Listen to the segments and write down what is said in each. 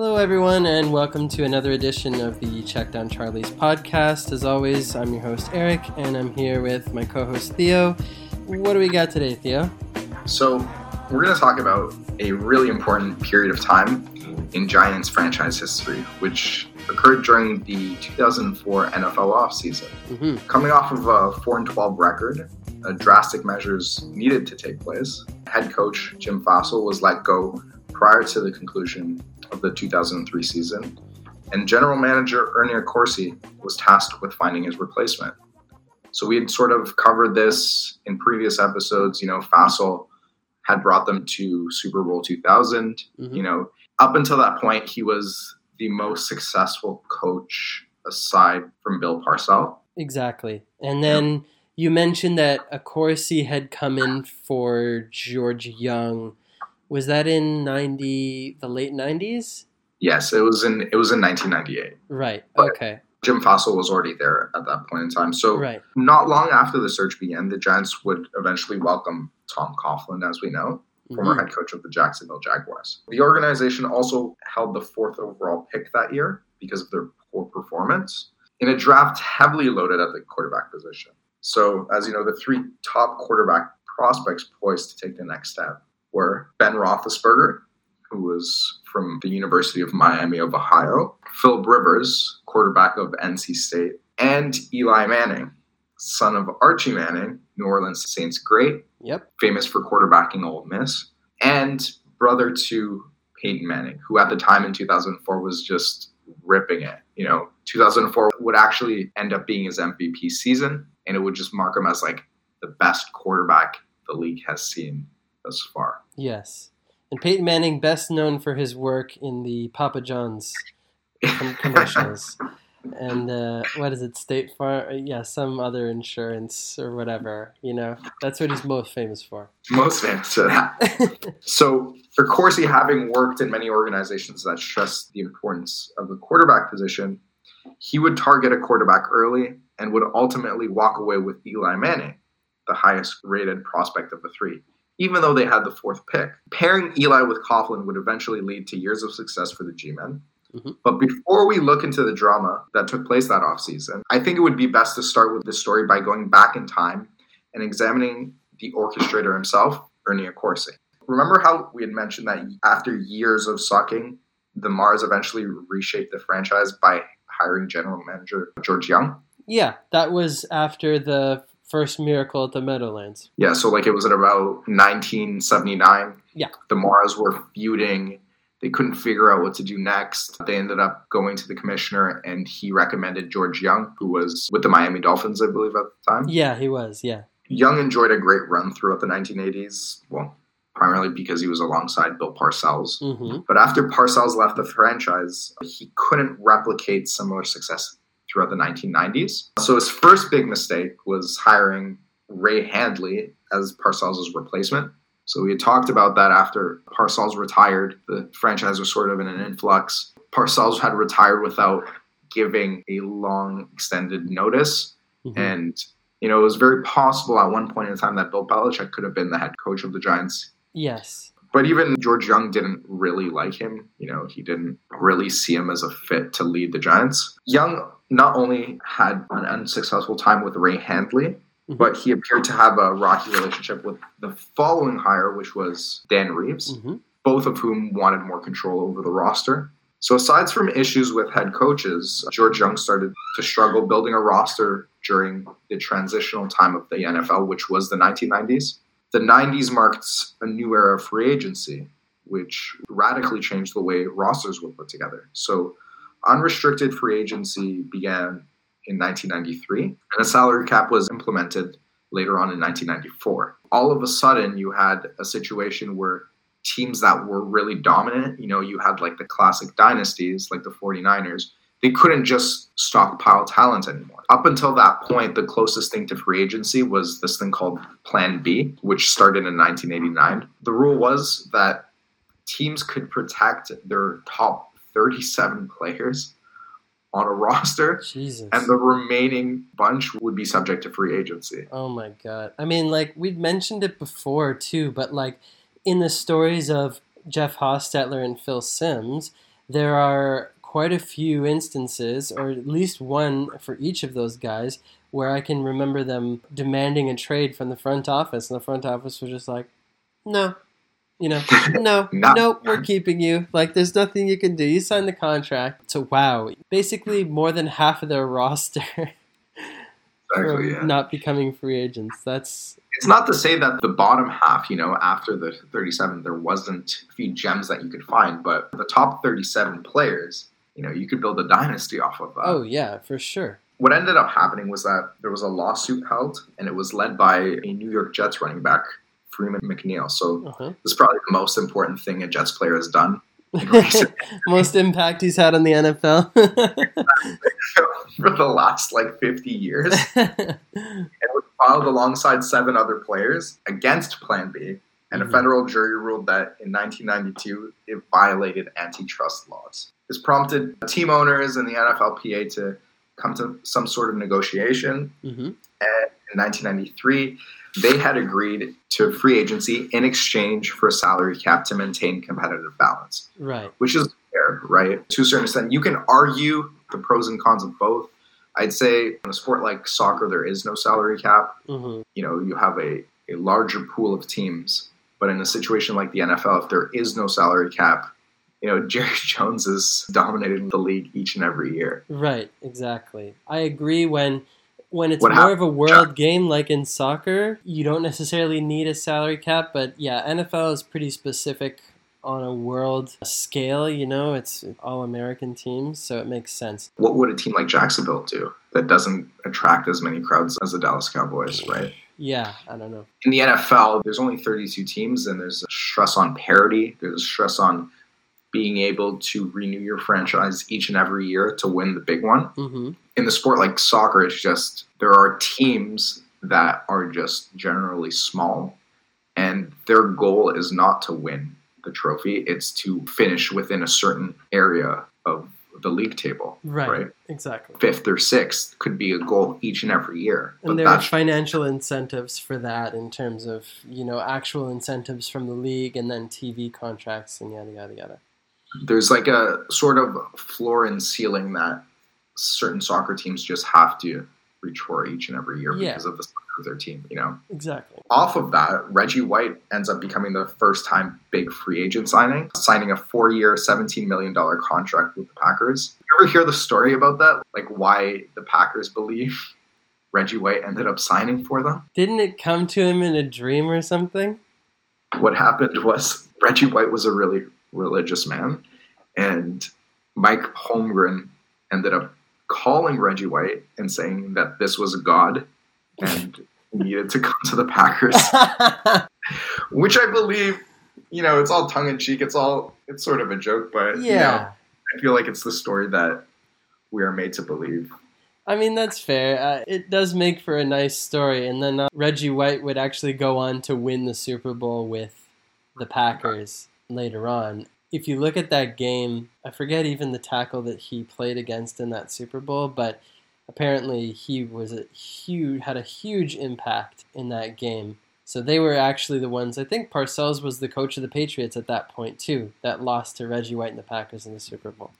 Hello, everyone, and welcome to another edition of the Check Down Charlie's podcast. As always, I'm your host, Eric, and I'm here with my co host, Theo. What do we got today, Theo? So, we're going to talk about a really important period of time in Giants franchise history, which occurred during the 2004 NFL offseason. Mm-hmm. Coming off of a 4 12 record, uh, drastic measures needed to take place. Head coach Jim Fassel was let go prior to the conclusion of the 2003 season, and general manager Ernie Accorsi was tasked with finding his replacement. So we had sort of covered this in previous episodes. You know, Fassel had brought them to Super Bowl 2000. Mhm. You know, up until that point, he was the most successful coach aside from Bill Parcells. Exactly. And then you mentioned that Accorsi had come in for George Young. Was that in 90, the late 90s? Yes, it was in it was in 1998. Right. But- Okay. Jim Fassel was already there at that point in time. So Right. not long after the search began, the Giants would eventually welcome Tom Coughlin, as we know, former Mhm. head coach of the Jacksonville Jaguars. The organization also held the fourth overall pick that year because of their poor performance in a draft heavily loaded at the quarterback position. So, as you know, the three top quarterback prospects poised to take the next step were Ben Roethlisberger, who was from the University of Miami of Ohio, Philip Rivers, quarterback of NC State, and Eli Manning, son of Archie Manning, New Orleans Saints great, Yep. famous for quarterbacking Ole Miss, and brother to Peyton Manning, who at the time in 2004 was just ripping it. You know, 2004 would actually end up being his MVP season, and it would just mark him as like the best quarterback the league has seen thus far. Yes. And Peyton Manning, best known for his work in the Papa John's commercials. and uh, what is it, State Farm? Yeah, some other insurance or whatever. You know, that's what he's most famous for. Most famous for that. So, for Corsi, having worked in many organizations that stress the importance of the quarterback position, he would target a quarterback early and would ultimately walk away with Eli Manning, the highest rated prospect of the three, even though they had the fourth pick. Pairing Eli with Coughlin would eventually lead to years of success for the G Men. Mhm. But before we look into the drama that took place that offseason, I think it would be best to start with the story by going back in time and examining the orchestrator himself, Ernie Accorsi. Remember how we had mentioned that after years of sucking, the Maras eventually reshaped the franchise by hiring general manager George Young? Yeah, that was after the first miracle at the Meadowlands. Yeah, so like it was at about 1979. Yeah. The Maras were feuding. They couldn't figure out what to do next. They ended up going to the commissioner and he recommended George Young, who was with the Miami Dolphins, I believe, at the time. Yeah, he was. Yeah. Young enjoyed a great run throughout the 1980s. Well, primarily because he was alongside Bill Parcells. hmm But after Parcells left the franchise, he couldn't replicate similar success throughout the 1990s. So his first big mistake was hiring Ray Handley as Parcells' replacement. So we had talked about that after Parcells retired. The franchise was sort of in an influx. Parcells had retired without giving a long extended notice. Mhm. And, you know, it was very possible at one point in time that Bill Belichick could have been the head coach of the Giants Yes. but even George Young didn't really like him. You know, he didn't really see him as a fit to lead the Giants. Young not only had an unsuccessful time with Ray Handley, Mhm. but he appeared to have a rocky relationship with the following hire, which was Dan Reeves, hmm both of whom wanted more control over the roster. So, aside from issues with head coaches, George Young started to struggle building a roster during the transitional time of the NFL, which was the 1990s. The 90s marked a new era of free agency, which radically changed the way rosters were put together. So, unrestricted free agency began in 1993, and a salary cap was implemented later on in 1994. All of a sudden, you had a situation where teams that were really dominant, you know, you had like the classic dynasties, like the 49ers, they couldn't just stockpile talent anymore. Up until that point, the closest thing to free agency was this thing called Plan B, which started in 1989. The rule was that teams could protect their top 37 players on a roster, Jesus. and the remaining bunch would be subject to free agency. Oh my god. I mean, like we'd mentioned it before too, but like in the stories of Jeff Hostetler and Phil Simms, there are quite a few instances, or at least one for each of those guys, where I can remember them demanding a trade from the front office, and the front office was just like, no. You know, no, Not- no, we're keeping you. Like, there's nothing you can do. You signed the contract. So, wow. Basically, more than half of their roster Exactly, yeah. not becoming free agents. That's It's not to say that the bottom half, you know, after the 37, there wasn't a few gems that you could find, but the top 37 players, you know, you could build a dynasty off of that. oh yeah, for sure. What ended up happening was that there was a lawsuit held, and it was led by a New York Jets running back, Freeman McNeil. So Uh-huh. this is probably the most important thing a Jets player has done in Most impact he's had on the NFL. for the last like 50 years. and was filed alongside seven other players against Plan B. And a Mhm. federal jury ruled that in 1992 it violated antitrust laws. This prompted team owners and the NFLPA to come to some sort of negotiation. hmm In 1993, they had agreed to free agency in exchange for a salary cap to maintain competitive balance, Right. which is fair, right? To a certain extent, you can argue the pros and cons of both. I'd say in a sport like soccer, there is no salary cap hmm you know you have a, a larger pool of teams but in a situation like the nfl if there is no salary cap you know jerry jones is dominating the league each and every year Right. Exactly. I agree. When when it's What more hap- of a world game, like in soccer, you don't necessarily need a salary cap. But yeah, NFL is pretty specific on a world scale. You know, it's all American teams, so it makes sense. what would a team like jacksonville do that doesn't attract as many crowds as the dallas cowboys right Yeah, I don't know. in the nfl there's only 32 teams and there's a stress on parity there's a stress on being able to renew your franchise each and every year to win the big one hmm in the sport like soccer, it's just there are teams that are just generally small, and their goal is not to win the trophy; it's to finish within a certain area of the league table. Right. Right. Exactly. Fifth or sixth could be a goal each and every year, And there are financial incentives for that in terms of, you know, actual incentives from the league and then TV contracts and yada, yada, yada. There's like a sort of floor and ceiling that certain soccer teams just have to reach for each and every year Yeah. because of the of their team. You know. Exactly. off of that, Reggie White ends up becoming the first time big free agent signing, signing a four year, $17 million contract with the Packers. You ever hear the story about that? Like why the Packers believe Reggie White ended up signing for them? Didn't it come to him in a dream or something? What happened was Reggie White was a really religious man, and Mike Holmgren ended up calling Reggie White and saying that this was God and needed to come to the Packers. which I believe, you know, it's all tongue in cheek. It's all it's sort of a joke, but you know, yeah. I feel like it's the story that we are made to believe. I mean, that's fair. Uh, it does make for a nice story. And then uh, Reggie White would actually go on to win the Super Bowl with the Packers later on. If you look at that game, I forget even the tackle that he played against in that Super Bowl, but apparently he was a huge had a huge impact in that game. So they were actually the ones. I think Parcells was the coach of the Patriots at that point too, that lost to Reggie White and the Packers in the Super Bowl.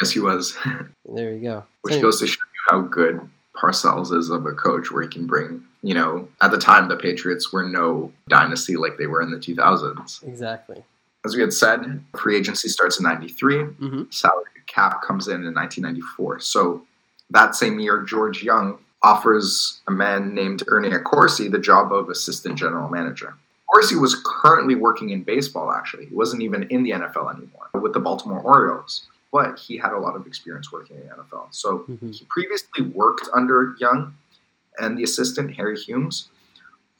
Yes, he was, There you go. which goes to show you how good Parcells is of a coach, where he can bring. You know, at the time the Patriots were no dynasty like they were in the 2000s. exactly. As we had said, free agency starts in '93. hmm salary cap comes in in 1994. So that same year, George Young offers a man named Ernie Accorsi the job of assistant general manager. Accorsi was currently working in baseball, actually. He wasn't even in the NFL anymore with the Baltimore Orioles, but he had a lot of experience working in the NFL. So hmm he previously worked under Young and the assistant, Harry Hulmes.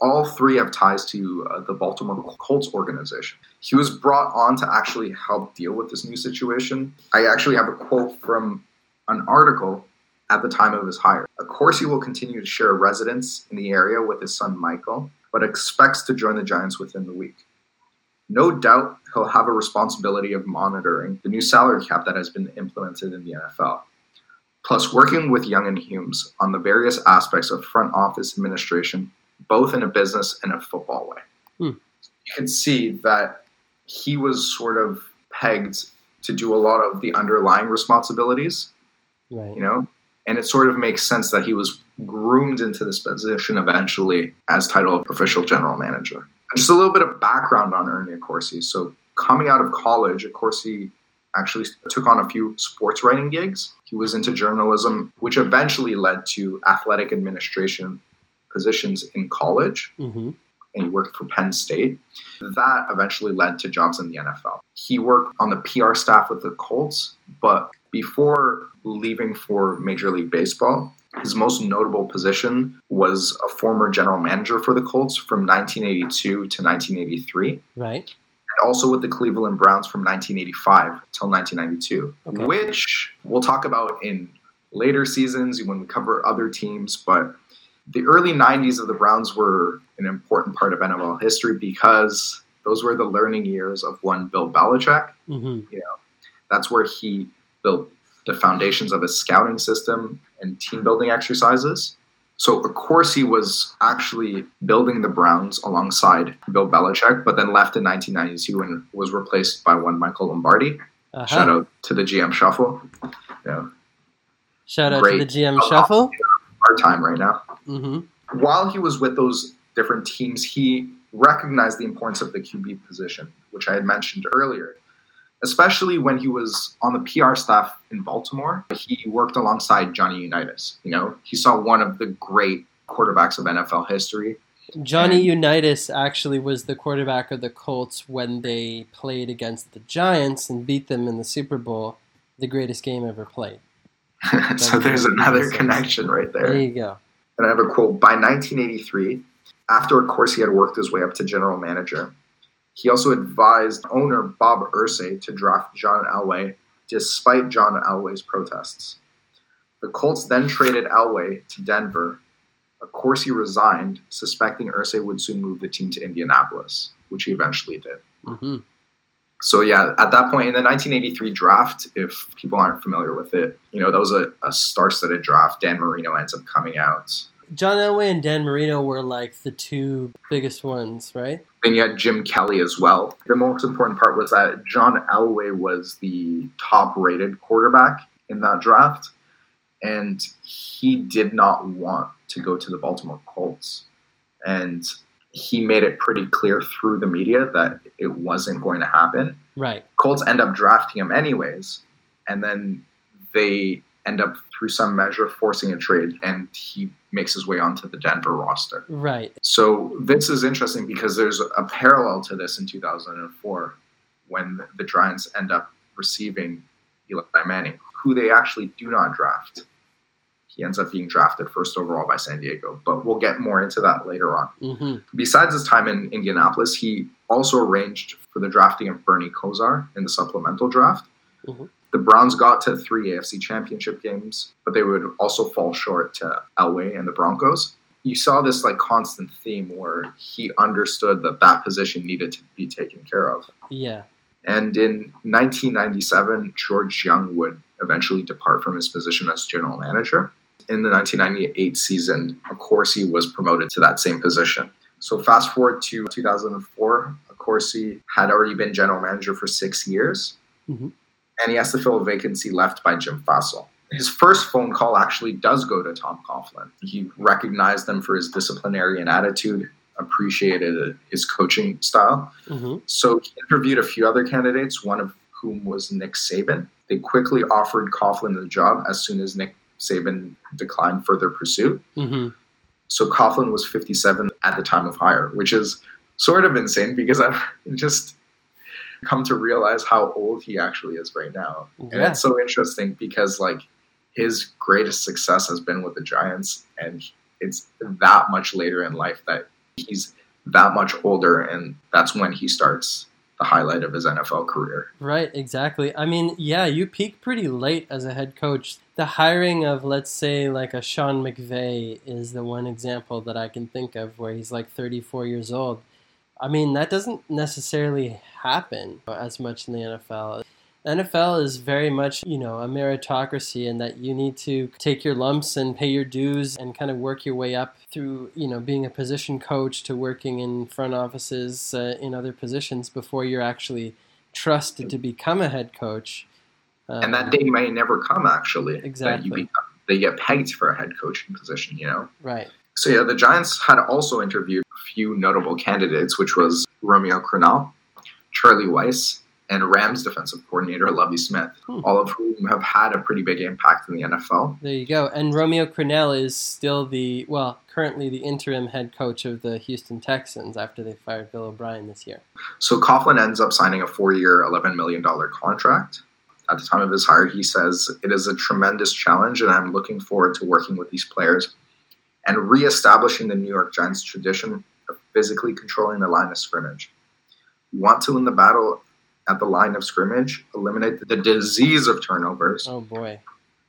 All three have ties to uh, the Baltimore Colts organization. He was brought on to actually help deal with this new situation. I actually have a quote from an article at the time of his hire. Of course, he will continue to share a residence in the area with his son Michael, but expects to join the Giants within the week. No doubt he'll have a responsibility of monitoring the new salary cap that has been implemented in the NFL plus working with Young and Hulmes on the various aspects of front office administration, both in a business and a football way. Hmm. You can see that he was sort of pegged to do a lot of the underlying responsibilities, Right. you know? And it sort of makes sense that he was groomed into this position eventually as title of official general manager. Just a little bit of background on Ernie Accorsi. So, coming out of college, Accorsi actually took on a few sports writing gigs. He was into journalism, which eventually led to athletic administration positions in college Mm-hmm. And he worked for Penn State. That eventually led to jobs in the NFL. He worked on the PR staff with the Colts, but before leaving for Major League Baseball, his most notable position was a former general manager for the Colts from 1982 to 1983, Right. and also with the Cleveland Browns from 1985 till 1992, Okay. which we'll talk about in later seasons when we cover other teams. But the early 90s of the Browns were an important part of NFL history because those were the learning years of one Bill Belichick. Mm-hmm. That's where he built the foundations of his scouting system and team building exercises. So, of course, he was actually building the Browns alongside Bill Belichick, but then left in 1992 and was replaced by one Michael Lombardi. Uh-huh. Shout out to the GM Shuffle. Yeah, Shout out Great. to the GM Shuffle. Our time right now. Mm-hmm. while he was with those different teams, he recognized the importance of the QB position, which I had mentioned earlier. Especially when he was on the PR staff in Baltimore, he worked alongside Johnny Unitas. You know, he saw one of the great quarterbacks of NFL history. Johnny Unitas actually was the quarterback of the Colts when they played against the Giants and beat them in the Super Bowl, the greatest game ever played. so there's another connection right there. There you go. And I have a quote by 1983, after, of course, he had worked his way up to general manager, he also advised owner Bob Irsay to draft John Elway despite John Elway's protests. The Colts then traded Elway to Denver. Of course, he resigned, suspecting Irsay would soon move the team to Indianapolis, which he eventually did. hmm So yeah, at that point in the 1983 draft, if people aren't familiar with it, you know that was a, a star-studded draft. Dan Marino ends up coming out. John Elway and Dan Marino were like the two biggest ones, right? Then you had Jim Kelly as well. The most important part was that John Elway was the top-rated quarterback in that draft, and he did not want to go to the Baltimore Colts, and he made it pretty clear through the media that it wasn't going to happen. Right. Colts end up drafting him anyways, and then they end up through some measure forcing a trade, and he makes his way onto the Denver roster. Right. So this is interesting because there's a parallel to this in 2004 when the Giants end up receiving Eli Manning, who they actually do not draft. He ends up being drafted first overall by San Diego, but we'll get more into that later on. hmm Besides his time in Indianapolis, he also arranged for the drafting of Bernie Kosar in the supplemental draft. Mhm. The Browns got to three AFC championship games, but they would also fall short to Elway and the Broncos. You saw this like constant theme where he understood that that position needed to be taken care of. Yeah. And in 1997, George Young would eventually depart from his position as general manager. In the 1998 season, of course, he was promoted to that same position. So fast forward to 2004, of course, he had already been general manager for six years, Mhm. and he has to fill a vacancy left by Jim Fassel. His first phone call actually does go to Tom Coughlin. He recognized him for his disciplinarian attitude, appreciated his coaching style, hmm so he interviewed a few other candidates, one of whom was Nick Saban. They quickly offered Coughlin the job as soon as Nick Saban declined further pursuit. hmm So Coughlin was 57 at the time of hire, which is sort of insane because I've just come to realize how old he actually is right now. And Yeah. it's so interesting because like his greatest success has been with the Giants and it's that much later in life that he's that much older and that's when he starts the highlight of his NFL career. Right, exactly. I mean, yeah, you peak pretty late as a head coach. The hiring of, let's say, like a Sean McVay is the one example that I can think of where he's like 34 years old. I mean, that doesn't necessarily happen as much in the NFL. NFL is very much, you know, a meritocracy in that you need to take your lumps and pay your dues and kind of work your way up through, you know, being a position coach to working in front offices uh, in other positions before you're actually trusted to become a head coach. Um, and that day may never come actually. Exactly. That you become, they get pegged for a head coaching position, you know? right. So yeah, the Giants had also interviewed a few notable candidates, which was Romeo Crennel, Charlie Weis, and Rams defensive coordinator Lovie Smith, Hmm. all of whom have had a pretty big impact in the NFL. There you go. And Romeo Crennel is still the well, currently the interim head coach of the Houston Texans after they fired Bill O'Brien this year. So Coughlin ends up signing a four-year, $11 million contract. At the time of his hire, he says, It is a tremendous challenge, and I'm looking forward to working with these players and reestablishing the New York Giants tradition of physically controlling the line of scrimmage. We want to win the battle at the line of scrimmage, eliminate the disease of turnovers, Oh boy.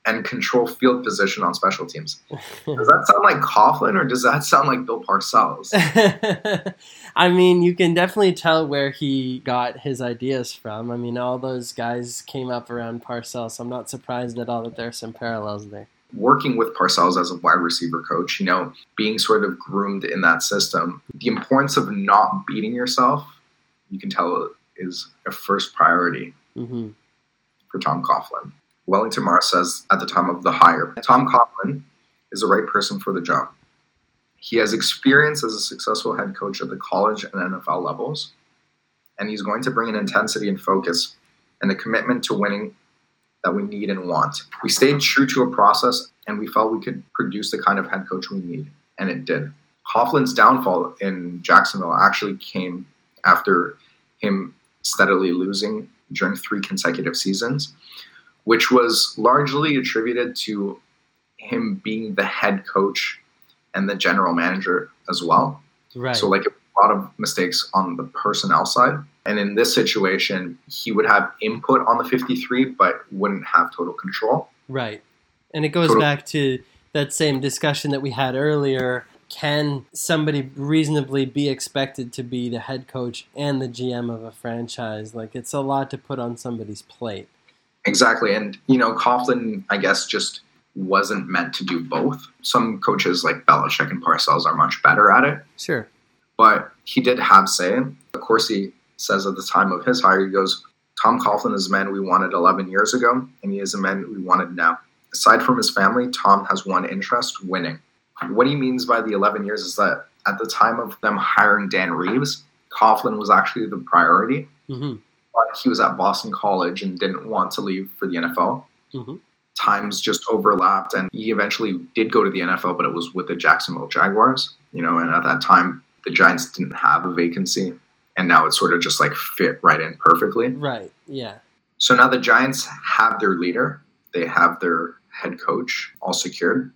And control field position on special teams. Does that sound like Coughlin, or does that sound like Bill Parcells? I mean, you can definitely tell where he got his ideas from. I mean, all those guys came up around Parcells, so I'm not surprised at all that there are some parallels there. working with Parcells as a wide receiver coach, you know, being sort of groomed in that system, the importance of not beating yourself, you can tell is a first priority hmm for Tom Coughlin. Wellington Mara says at the time of the hire, Tom Coughlin is the right person for the job. He has experience as a successful head coach at the college and NFL levels, and he's going to bring an intensity and focus and a commitment to winning that we need and want. We stayed true to a process, and we felt we could produce the kind of head coach we need, and it did. Coughlin's downfall in Jacksonville actually came after him steadily losing during three consecutive seasons, which was largely attributed to him being the head coach and the general manager as well. Right. So, like a lot of mistakes on the personnel side. And in this situation, he would have input on the 53, but wouldn't have total control. Right. And it goes Total- back to that same discussion that we had earlier. Can somebody reasonably be expected to be the head coach and the GM of a franchise? Like, it's a lot to put on somebody's plate. Exactly. And, you know, Coughlin, I guess, just wasn't meant to do both. Some coaches like Belichick and Parcells are much better at it. Sure. but he did have say. Of course, he says at the time of his hire, he goes, Tom Coughlin is a man we wanted 11 years ago, and he is a man we wanted now. Aside from his family, Tom has one interest winning. What he means by the 11 years is that at the time of them hiring Dan Reeves, Coughlin was actually the priority, hmm but he was at Boston College and didn't want to leave for the NFL. hmm Times just overlapped, and he eventually did go to the NFL, but it was with the Jacksonville Jaguars. You know, and at that time, the Giants didn't have a vacancy, and now it sort of just like fit right in perfectly. Right. Yeah. So now the Giants have their leader, they have their head coach all secured,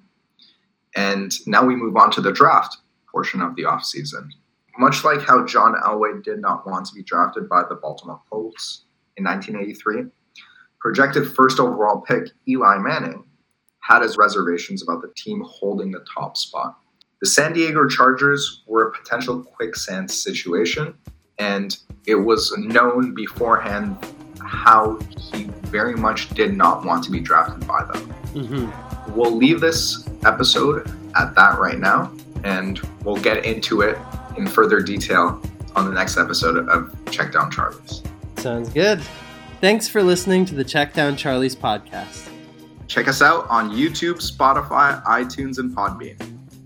and now we move on to the draft portion of the offseason. Much like how John Elway did not want to be drafted by the Baltimore Colts in 1983, projected first overall pick Eli Manning had his reservations about the team holding the top spot. The San Diego Chargers were a potential quicksand situation, and it was known beforehand how he very much did not want to be drafted by them. hmm We'll leave this episode at that right now, and we'll get into it in further detail on the next episode of Check Down Charlie's. Sounds good. Thanks for listening to the Check Down Charlie's podcast. Check us out on YouTube, Spotify, iTunes, and Podbean.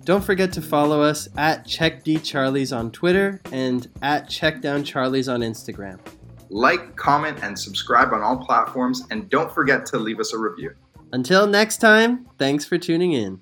Don't forget to follow us at CheckDCharlies on Twitter and at CheckDownCharlies on Instagram. Like, comment, and subscribe on all platforms, and don't forget to leave us a review. Until next time, thanks for tuning in.